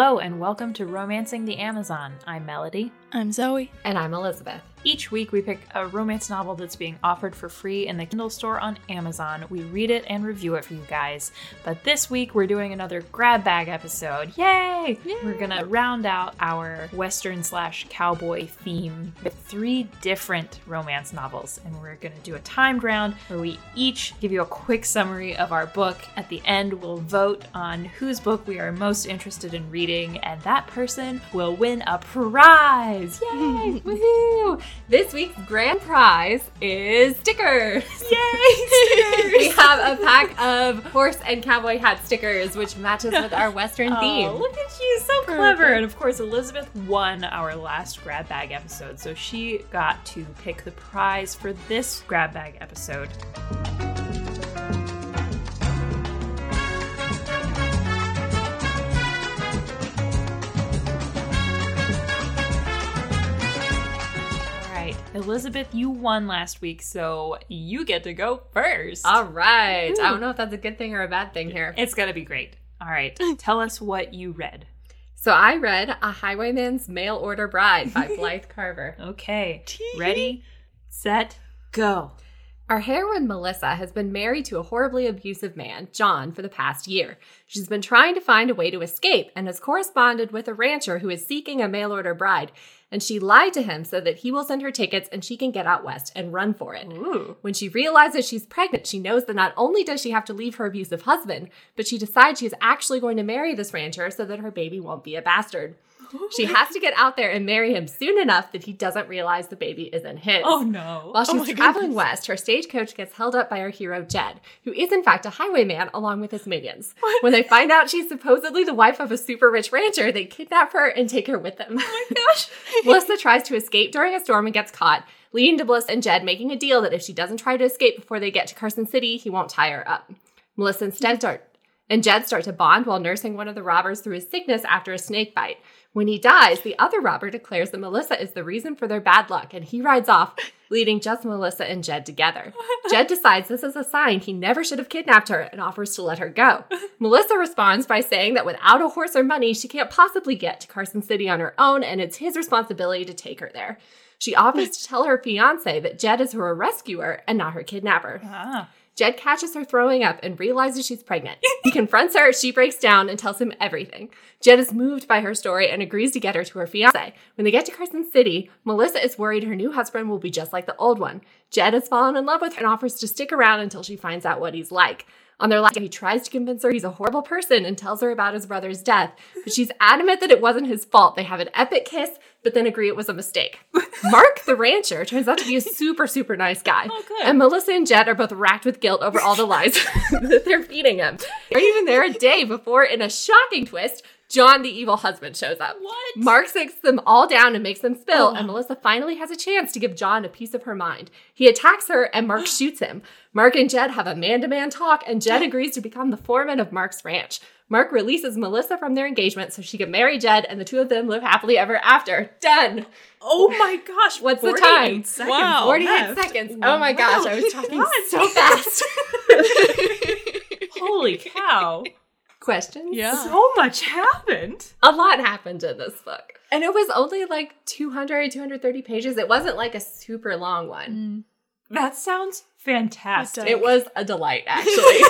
Hello, and welcome to Romancing the Amazon. I'm Melody. I'm Zoe. And I'm Elizabeth. Each week, we pick a romance novel that's being offered for free in the Kindle store on Amazon. We read it and review it for you guys. But this week, we're doing another grab bag episode. Yay! We're gonna round out our Western slash cowboy theme with three different romance novels. And we're gonna do a timed round where we each give you a quick summary of our book. At the end, we'll vote on whose book we are most interested in reading, and that person will win a prize. Yay! Woohoo! This week's grand prize is stickers. Yay! we have a pack of horse and cowboy hat stickers, which matches with our Western Oh, theme. look at you, so clever. And of course, Elizabeth won our last grab bag episode, so she got to pick the prize for this grab bag episode. Elizabeth, you won last week, so you get to go first. All right. I don't know if that's a good thing or a bad thing here. It's gonna be great. All right, tell us what you read. So I read A Highwayman's Mail Order Bride by Blythe Carver. Okay, ready, set, go. Our heroine, Melissa, has been married to a horribly abusive man, John, for the past year. She's been trying to find a way to escape and has corresponded with a rancher who is seeking a mail order bride. And she lied to him so that he will send her tickets and she can get out west and run for it. Ooh. When she realizes she's pregnant, she knows that not only does she have to leave her abusive husband, but she decides she's actually going to marry this rancher so that her baby won't be a bastard. She has to get out there and marry him soon enough that he doesn't realize the baby isn't his. Oh no. While she's oh my traveling goodness. west, her stagecoach gets held up by our hero Jed, who is in fact a highwayman along with his minions. When they find out she's supposedly the wife of a super rich rancher, they kidnap her and take her with them. Oh my gosh. Melissa tries to escape during a storm and gets caught, leading to Bliss and Jed making a deal that if she doesn't try to escape before they get to Carson City, he won't tie her up. Melissa instead start and Jed start to bond while nursing one of the robbers through his sickness after a snake bite. When he dies, the other robber declares that Melissa is the reason for their bad luck, and he rides off, leaving just Melissa and Jed together. Jed decides this is a sign he never should have kidnapped her and offers to let her go. Melissa responds by saying that without a horse or money, she can't possibly get to Carson City on her own, and it's his responsibility to take her there. She offers to tell her fiance that Jed is her rescuer and not her kidnapper. Ah. Jed catches her throwing up and realizes she's pregnant. He confronts her, she breaks down and tells him everything. Jed is moved by her story and agrees to get her to her fiance. When they get to Carson City, Melissa is worried her new husband will be just like the old one. Jed has fallen in love with her and offers to stick around until she finds out what he's like. On their last day, he tries to convince her he's a horrible person and tells her about his brother's death, but she's adamant that it wasn't his fault. They have an epic kiss, but then agree it was a mistake. Mark, the rancher, turns out to be a super, super nice guy. Oh, good. And Melissa and Jed are both racked with guilt over all the lies that they're feeding him. They're even there a day before, in a shocking twist, John, the evil husband, shows up. What? Mark sits them all down and makes them spill, and Melissa finally has a chance to give John a piece of her mind. He attacks her, and Mark shoots him. Mark and Jed have a man to man talk, and Jed agrees to become the foreman of Mark's ranch. Mark releases Melissa from their engagement so she can marry Jed, and the two of them live happily ever after. Done. Oh my gosh. What's the time? Seconds Wow. 48 left. seconds. Oh my gosh, I was talking God. so fast. Holy cow. Questions? Yeah. So much happened. A lot happened in this book. And it was only like 200, 230 pages. It wasn't like a super long one. That sounds fantastic. It It was a delight, actually.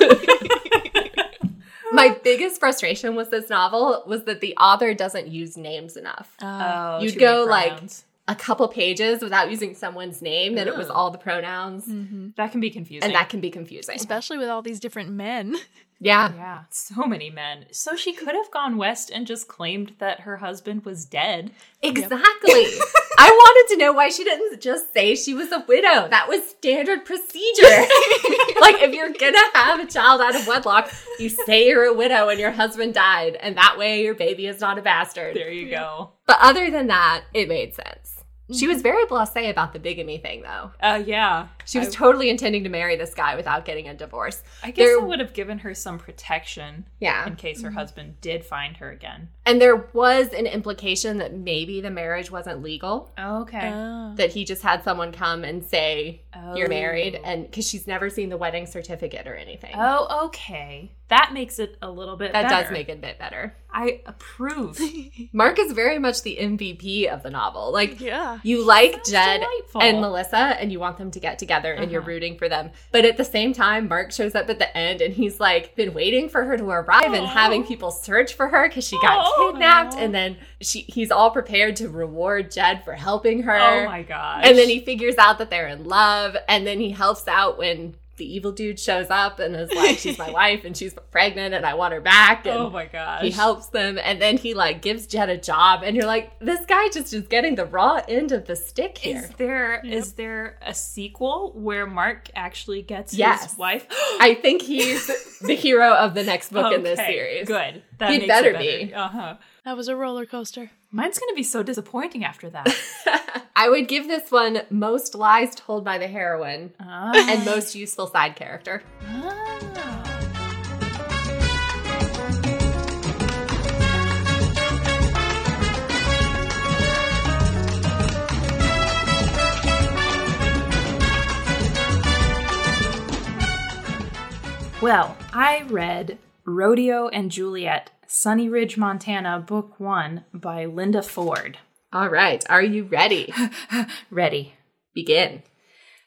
My biggest frustration with this novel was that the author doesn't use names enough. Uh, Oh, You'd go, like. A couple pages without using someone's name, and it was all the pronouns. mhm. that can be confusing. And that can be confusing. Especially with all these different men. Yeah. yeah, so many men. So she could have gone west and just claimed that her husband was dead. Exactly. I wanted to know why she didn't just say she was a widow. That was standard procedure. like, if you're gonna have a child out of wedlock, you say you're a widow and your husband died, and that way your baby is not a bastard. There you go. But other than that, it made sense. She was very blasé about the bigamy thing, though. Uh, yeah. She was I- totally intending to marry this guy without getting a divorce. I guess There- it would have given her some protection Yeah. in case her mm-hmm. husband did find her again. And there was an implication that maybe the marriage wasn't legal, Okay. Oh. that he just had someone come and say, You're married. Oh. And because she's never seen the wedding certificate or anything. Oh, okay. That makes it a little bit that better. does make it a bit better. I approve. Mark is very much the MVP of the novel. Like, Yeah. you like Sounds Jed delightful. and Melissa and you want them to get together and you're Uh-huh. rooting for them. But at the same time, Mark shows up at the end and he's like been waiting for her to arrive and having people search for her because she got Aw. kidnapped and then she he's all prepared to reward Jed for helping her. Oh my gosh. And then he figures out that they're in love and then he helps out when the evil dude shows up and is like, She's my wife and she's pregnant and I want her back. And Oh my gosh. he helps them and then he like gives Jed a job and you're like, this guy just is getting the raw end of the stick here. Is there is there a sequel where Mark actually gets Yes. his wife? I think he's the hero of the next book in this series. Good. That He'd makes better it be. Uh huh. That was a roller coaster. Mine's gonna be so disappointing after that. I would give this one most lies told by the heroine Ah. and most useful side character. Ah. Well, I read Rodeo and Juliet, Sunny Ridge, Montana, Book One by Linda Ford. All right, are you ready? Ready. Begin.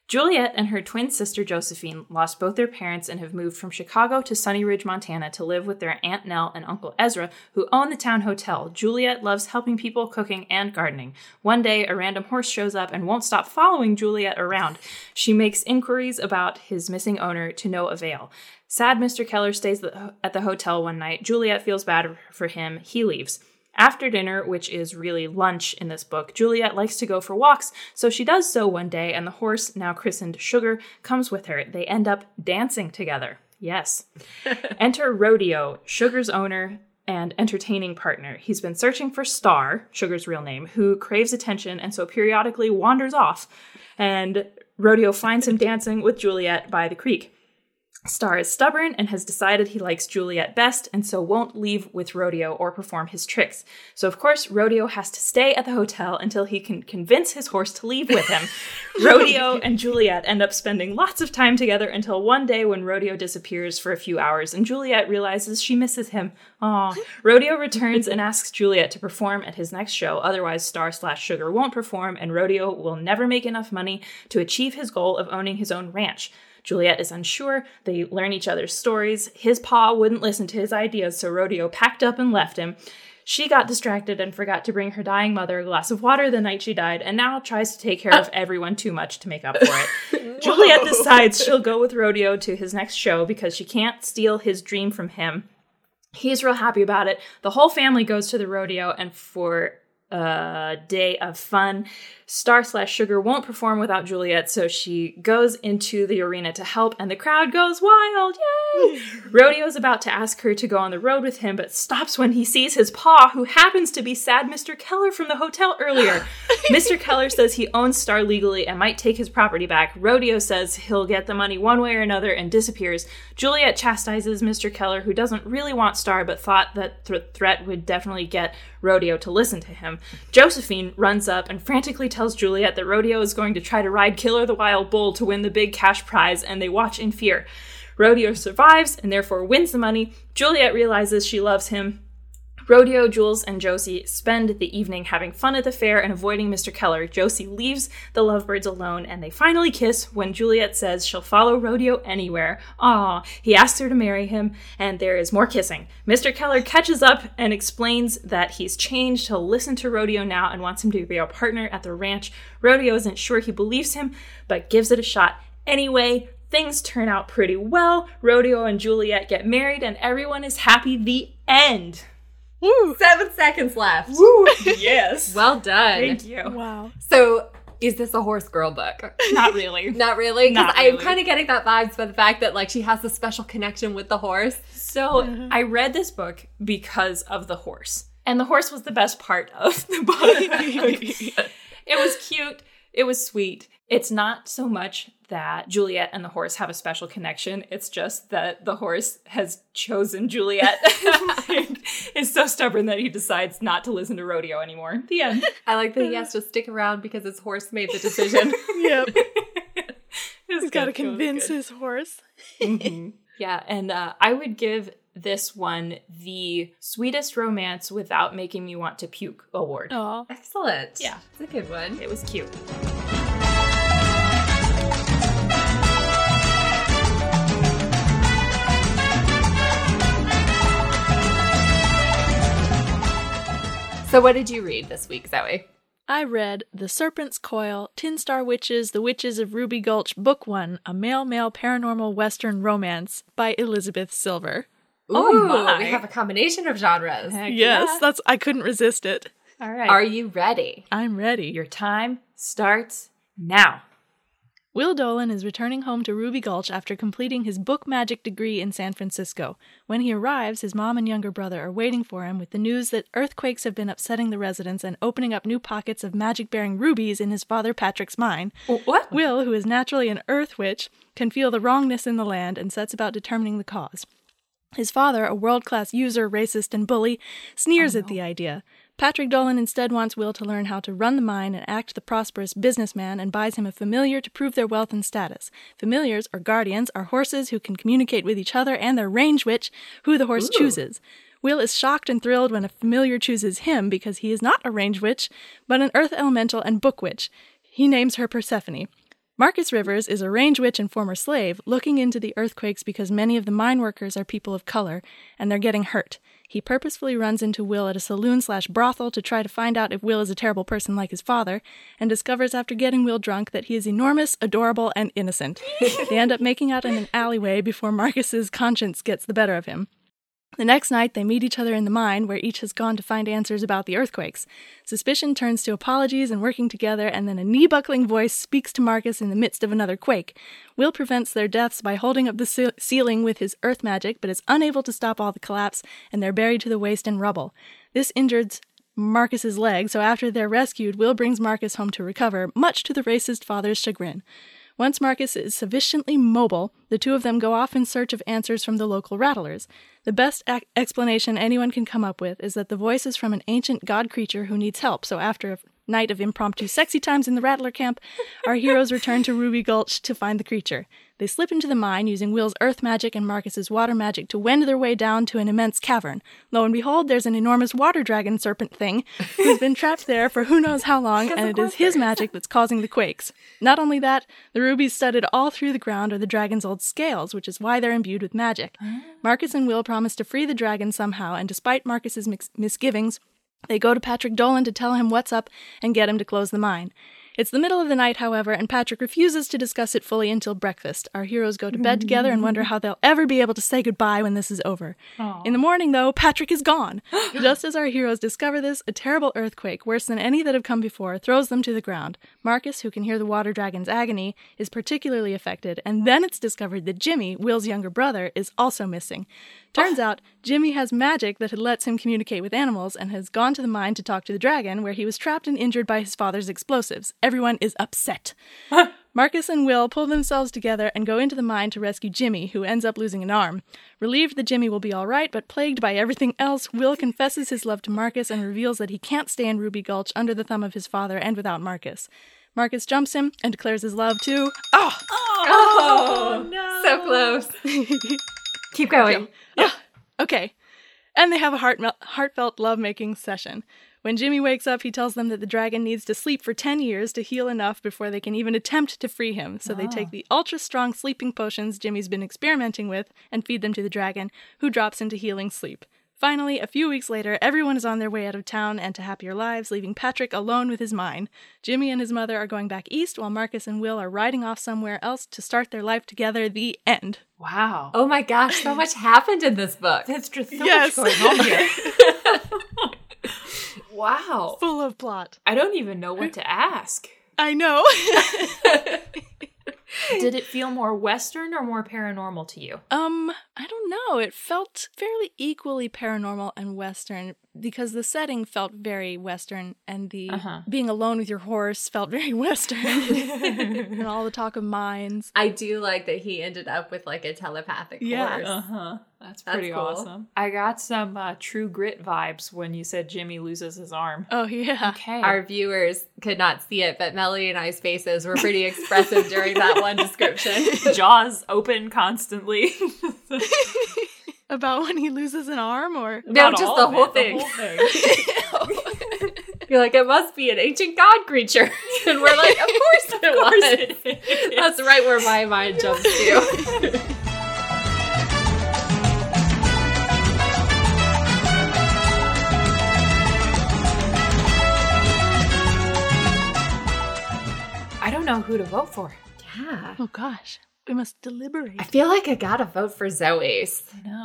Juliet and her twin sister Josephine lost both their parents and have moved from Chicago to Sunny Ridge, Montana to live with their Aunt Nell and Uncle Ezra, who own the town hotel. Juliet loves helping people, cooking, and gardening. One day, a random horse shows up and won't stop following Juliet around. She makes inquiries about his missing owner to no avail. Sad Mr. Keller stays at the hotel one night. Juliet feels bad for him. He leaves. After dinner, which is really lunch in this book, Juliet likes to go for walks, so she does so one day, and the horse, now christened Sugar, comes with her. They end up dancing together. Yes. Enter Rodeo, Sugar's owner and entertaining partner. He's been searching for Star, Sugar's real name, who craves attention and so periodically wanders off. And Rodeo finds him dancing with Juliet by the creek. Star is stubborn and has decided he likes Juliet best and so won't leave with Rodeo or perform his tricks. So, of course, Rodeo has to stay at the hotel until he can convince his horse to leave with him. Rodeo and Juliet end up spending lots of time together until one day when Rodeo disappears for a few hours and Juliet realizes she misses him. Aw. Rodeo returns and asks Juliet to perform at his next show, otherwise, Star slash Sugar won't perform and Rodeo will never make enough money to achieve his goal of owning his own ranch. Juliet is unsure. They learn each other's stories. His pa wouldn't listen to his ideas, so Rodeo packed up and left him. She got distracted and forgot to bring her dying mother a glass of water the night she died, and now tries to take care of ah. everyone too much to make up for it. Juliet decides she'll go with Rodeo to his next show because she can't steal his dream from him. He's real happy about it. The whole family goes to the rodeo, and for a day of fun, Star slash Sugar won't perform without Juliet, so she goes into the arena to help, and the crowd goes wild. Yay! Rodeo's about to ask her to go on the road with him, but stops when he sees his pa, who happens to be sad Mr. Keller from the hotel earlier. Mr. Keller says he owns Star legally and might take his property back. Rodeo says he'll get the money one way or another and disappears. Juliet chastises Mr. Keller, who doesn't really want Star but thought that threat would definitely get Rodeo to listen to Josephine runs up and frantically tells Juliet that Rodeo is going to try to ride Killer the Wild Bull to win the big cash prize, and they watch in fear. Rodeo survives and therefore wins the money. Juliet realizes she loves him. Rodeo, Jules, and Josie spend the evening having fun at the fair and avoiding Mr. Keller. Josie leaves the lovebirds alone and they finally kiss when Juliet says she'll follow Rodeo anywhere. Aw, he asks her to marry him, and there is more kissing. Mr. Keller catches up and explains that he's changed. He'll listen to Rodeo now and wants him to be a partner at the ranch. Rodeo isn't sure he believes him, but gives it a shot anyway. Things turn out pretty well. Rodeo and Juliet get married, and everyone is happy. The end. Woo! Seven seconds left. Woo! Yes. Well done. Thank you. Wow. So, is this a horse girl book? Not really. Not really, because Not I'm kind of getting that vibes by the fact that like she has a special connection with the horse. So uh-huh. I read this book because of the horse. And the horse was the best part of the book. it was cute. It was sweet. It's not so much that Juliet and the horse have a special connection. It's just that the horse has chosen Juliet. is so stubborn that he decides not to listen to rodeo anymore. The end. I like that he has to stick around because his horse made the decision. Yep. He's He's got to convince his horse. Yeah, and uh, I would give this one the sweetest romance without making me want to puke award. Aw. Excellent. Yeah. It's a good one. It was cute. So, what did you read this week, Zoe? I read The Serpent's Coil, Tin Star Witches, The Witches of Ruby Gulch, Book One, a male male paranormal Western romance by Elizabeth Silver. Oh Ooh, my. We have a combination of genres. Heck yes, yeah. that's I couldn't resist it. All right. Are you ready? I'm ready. Your time starts now. Will Dolan is returning home to Ruby Gulch after completing his book magic degree in San Francisco. When he arrives, his mom and younger brother are waiting for him with the news that earthquakes have been upsetting the residents and opening up new pockets of magic bearing rubies in his father Patrick's mine. What? Will, who is naturally an earth witch, can feel the wrongness in the land and sets about determining the cause. His father, a world class user, racist, and bully, sneers oh, at the idea. Patrick Dolan instead wants Will to learn how to run the mine and act the prosperous businessman and buys him a familiar to prove their wealth and status. Familiars, or guardians, are horses who can communicate with each other and their range witch, who the horse chooses. Will is shocked and thrilled when a familiar chooses him because he is not a range witch, but an earth elemental and book witch. He names her Persephone. Marcus Rivers is a range witch and former slave looking into the earthquakes because many of the mine workers are people of color and they're getting hurt. He purposefully runs into Will at a saloon slash brothel to try to find out if Will is a terrible person like his father, and discovers after getting Will drunk that he is enormous, adorable, and innocent. they end up making out in an alleyway before Marcus's conscience gets the better of him. The next night, they meet each other in the mine, where each has gone to find answers about the earthquakes. Suspicion turns to apologies and working together, and then a knee buckling voice speaks to Marcus in the midst of another quake. Will prevents their deaths by holding up the ce- ceiling with his earth magic, but is unable to stop all the collapse, and they're buried to the waist in rubble. This injures Marcus's leg, so after they're rescued, Will brings Marcus home to recover, much to the racist father's chagrin. Once Marcus is sufficiently mobile, the two of them go off in search of answers from the local rattlers. The best ac- explanation anyone can come up with is that the voice is from an ancient god creature who needs help, so after a night of impromptu sexy times in the Rattler camp, our heroes return to Ruby Gulch to find the creature. They slip into the mine using Will's earth magic and Marcus's water magic to wend their way down to an immense cavern. Lo and behold, there's an enormous water dragon serpent thing who's been trapped there for who knows how long, and it is his magic that's causing the quakes. Not only that, the rubies studded all through the ground are the dragon's old scales, which is why they're imbued with magic. Marcus and Will promise to free the dragon somehow, and despite Marcus's mix- misgivings, they go to Patrick Dolan to tell him what's up and get him to close the mine. It's the middle of the night, however, and Patrick refuses to discuss it fully until breakfast. Our heroes go to bed together and wonder mm. how they'll ever be able to say goodbye when this is over. In the morning, though, Patrick is gone. Just as our heroes discover this, a terrible earthquake, worse than any that have come before, throws them to the ground. Marcus, who can hear the water dragon's agony, is particularly affected, and then it's discovered that Jimmy, Will's younger brother, is also missing. Turns out, Jimmy has magic that lets him communicate with animals and has gone to the mine to talk to the dragon, where he was trapped and injured by his father's explosives. Everyone is upset. Marcus and Will pull themselves together and go into the mine to rescue Jimmy, who ends up losing an arm. Relieved that Jimmy will be all right, but plagued by everything else, Will confesses his love to Marcus and reveals that he can't stay in Ruby Gulch under the thumb of his father and without Marcus. Marcus jumps him and declares his love to. Ah! Oh! Oh, no. So close. Keep going. Okay. And they have a heart heartfelt lovemaking session. When Jimmy wakes up, he tells them that the dragon needs to sleep for 10 years to heal enough before they can even attempt to free him. So they take ah. the ultra strong sleeping potions Jimmy's been experimenting with and feed them to the dragon, who drops into healing sleep. Finally, a few weeks later, everyone is on their way out of town and to happier lives, leaving Patrick alone with his mine. Jimmy and his mother are going back east, while Marcus and Will are riding off somewhere else to start their life together. The end. Wow. Oh my gosh, so much happened in this book. That's just so Yes. much going on here. wow. Full of plot. I don't even know what to ask. I know. Did it feel more Western or more paranormal to you? Um, I don't know. It felt fairly equally paranormal and western. because the setting felt very Western and the Uh-huh. being alone with your horse felt very Western. and all the talk of mines. I do like that he ended up with like a telepathic Yeah. horse. Uh huh. That's That's pretty cool. awesome. I got some uh, True Grit vibes when you said Jimmy loses his arm. Oh, yeah. Okay. Our viewers could not see it, but Melody and I's faces were pretty expressive during that one description. jaws open constantly. About when he loses an arm or. No, About just the whole it, thing. the whole thing. You're like, it must be an ancient god creature. and we're like, of course it Of course was. it is. That's right where my mind jumps to. I don't know who to vote for. Yeah. Oh, gosh. We must deliberate. I feel like I gotta vote for Zoe's No.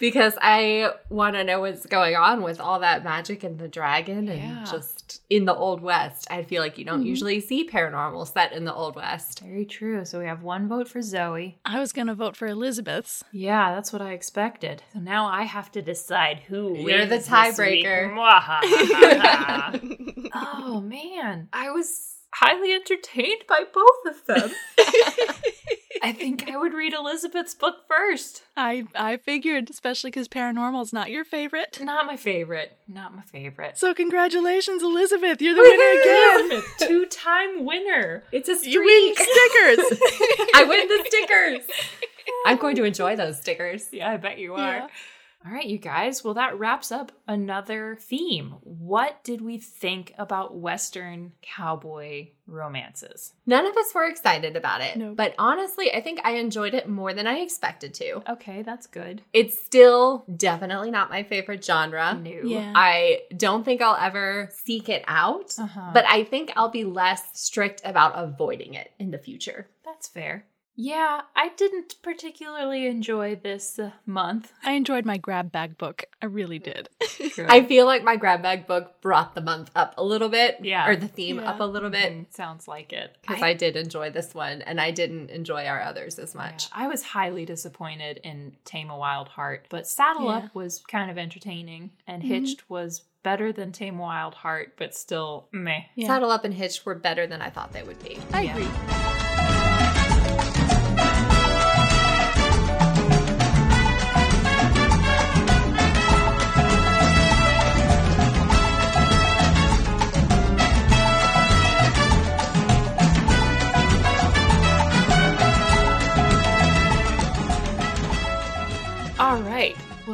because I want to know what's going on with all that magic and the dragon and Yeah. just in the Old West. I feel like you don't Mhm. usually see paranormal set in the Old West. Very true. So we have one vote for Zoe. I was going to vote for Elizabeth's. Yeah, that's what I expected. So now I have to decide who You're the tiebreaker. oh man, I was highly entertained by both of them. I think I would read Elizabeth's book first. I I figured, especially because paranormal's not your favorite. Not my favorite. Not my favorite. So congratulations, Elizabeth! You're the winner again. Two-time winner. It's a streak. You win stickers. I win the stickers. I'm going to enjoy those stickers. Yeah, I bet you are. Yeah. All right, you guys. Well, that wraps up another theme. What did we think about Western cowboy romances? None of us were excited about it, No. but honestly, I think I enjoyed it more than I expected to. Okay, that's good. It's still definitely not my favorite genre. New. Yeah. I don't think I'll ever seek it out, Uh-huh. but I think I'll be less strict about avoiding it in the future. That's fair. Yeah, I didn't particularly enjoy this uh, month. I enjoyed my grab bag book. I really did. I feel like my grab bag book brought the month up a little bit, Yeah. or the theme Yeah. up a little bit. Mm, sounds like it. Because I, did enjoy this one, and I didn't enjoy our others as much. Yeah, I was highly disappointed in Tame a Wild Heart, but Saddle Yeah. Up was kind of entertaining, and Mhm. Hitched was better than Tame a Wild Heart, but still meh. Yeah. Saddle Up and Hitched were better than I thought they would be. I Yeah. agree.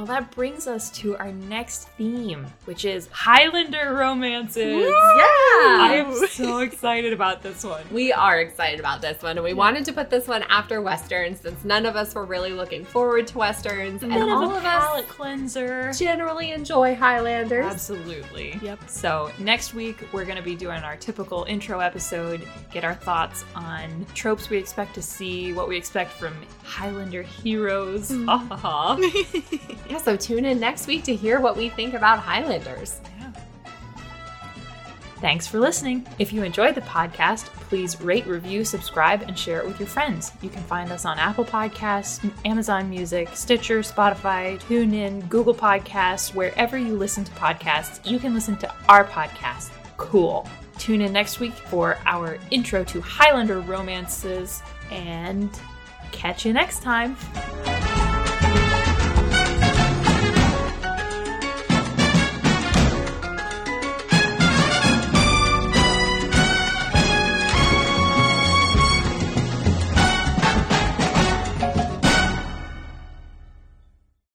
That brings us to our next theme, which is Highlander romances. I Yeah! I am so excited about this one. We are excited about this one, and we wanted to put this one after Westerns since none of us were really looking forward to Westerns, and Bit of all of us cleanser. generally enjoy Highlanders. Absolutely. Yep. So, next week, we're going to be doing our typical intro episode, get our thoughts on tropes we expect to see, what we expect from Highlander heroes. Mm-hmm. Ha ha ha. Yeah, so tune in next week to hear what we think about Highlanders. Thanks for listening. If you enjoyed the podcast, please rate, review, subscribe, and share it with your friends. You can find us on Apple Podcasts, Amazon Music, Stitcher, Spotify, TuneIn, Google Podcasts, wherever you listen to podcasts, you can listen to our podcast. Cool. Tune in next week for our intro to Highlander romances and catch you next time.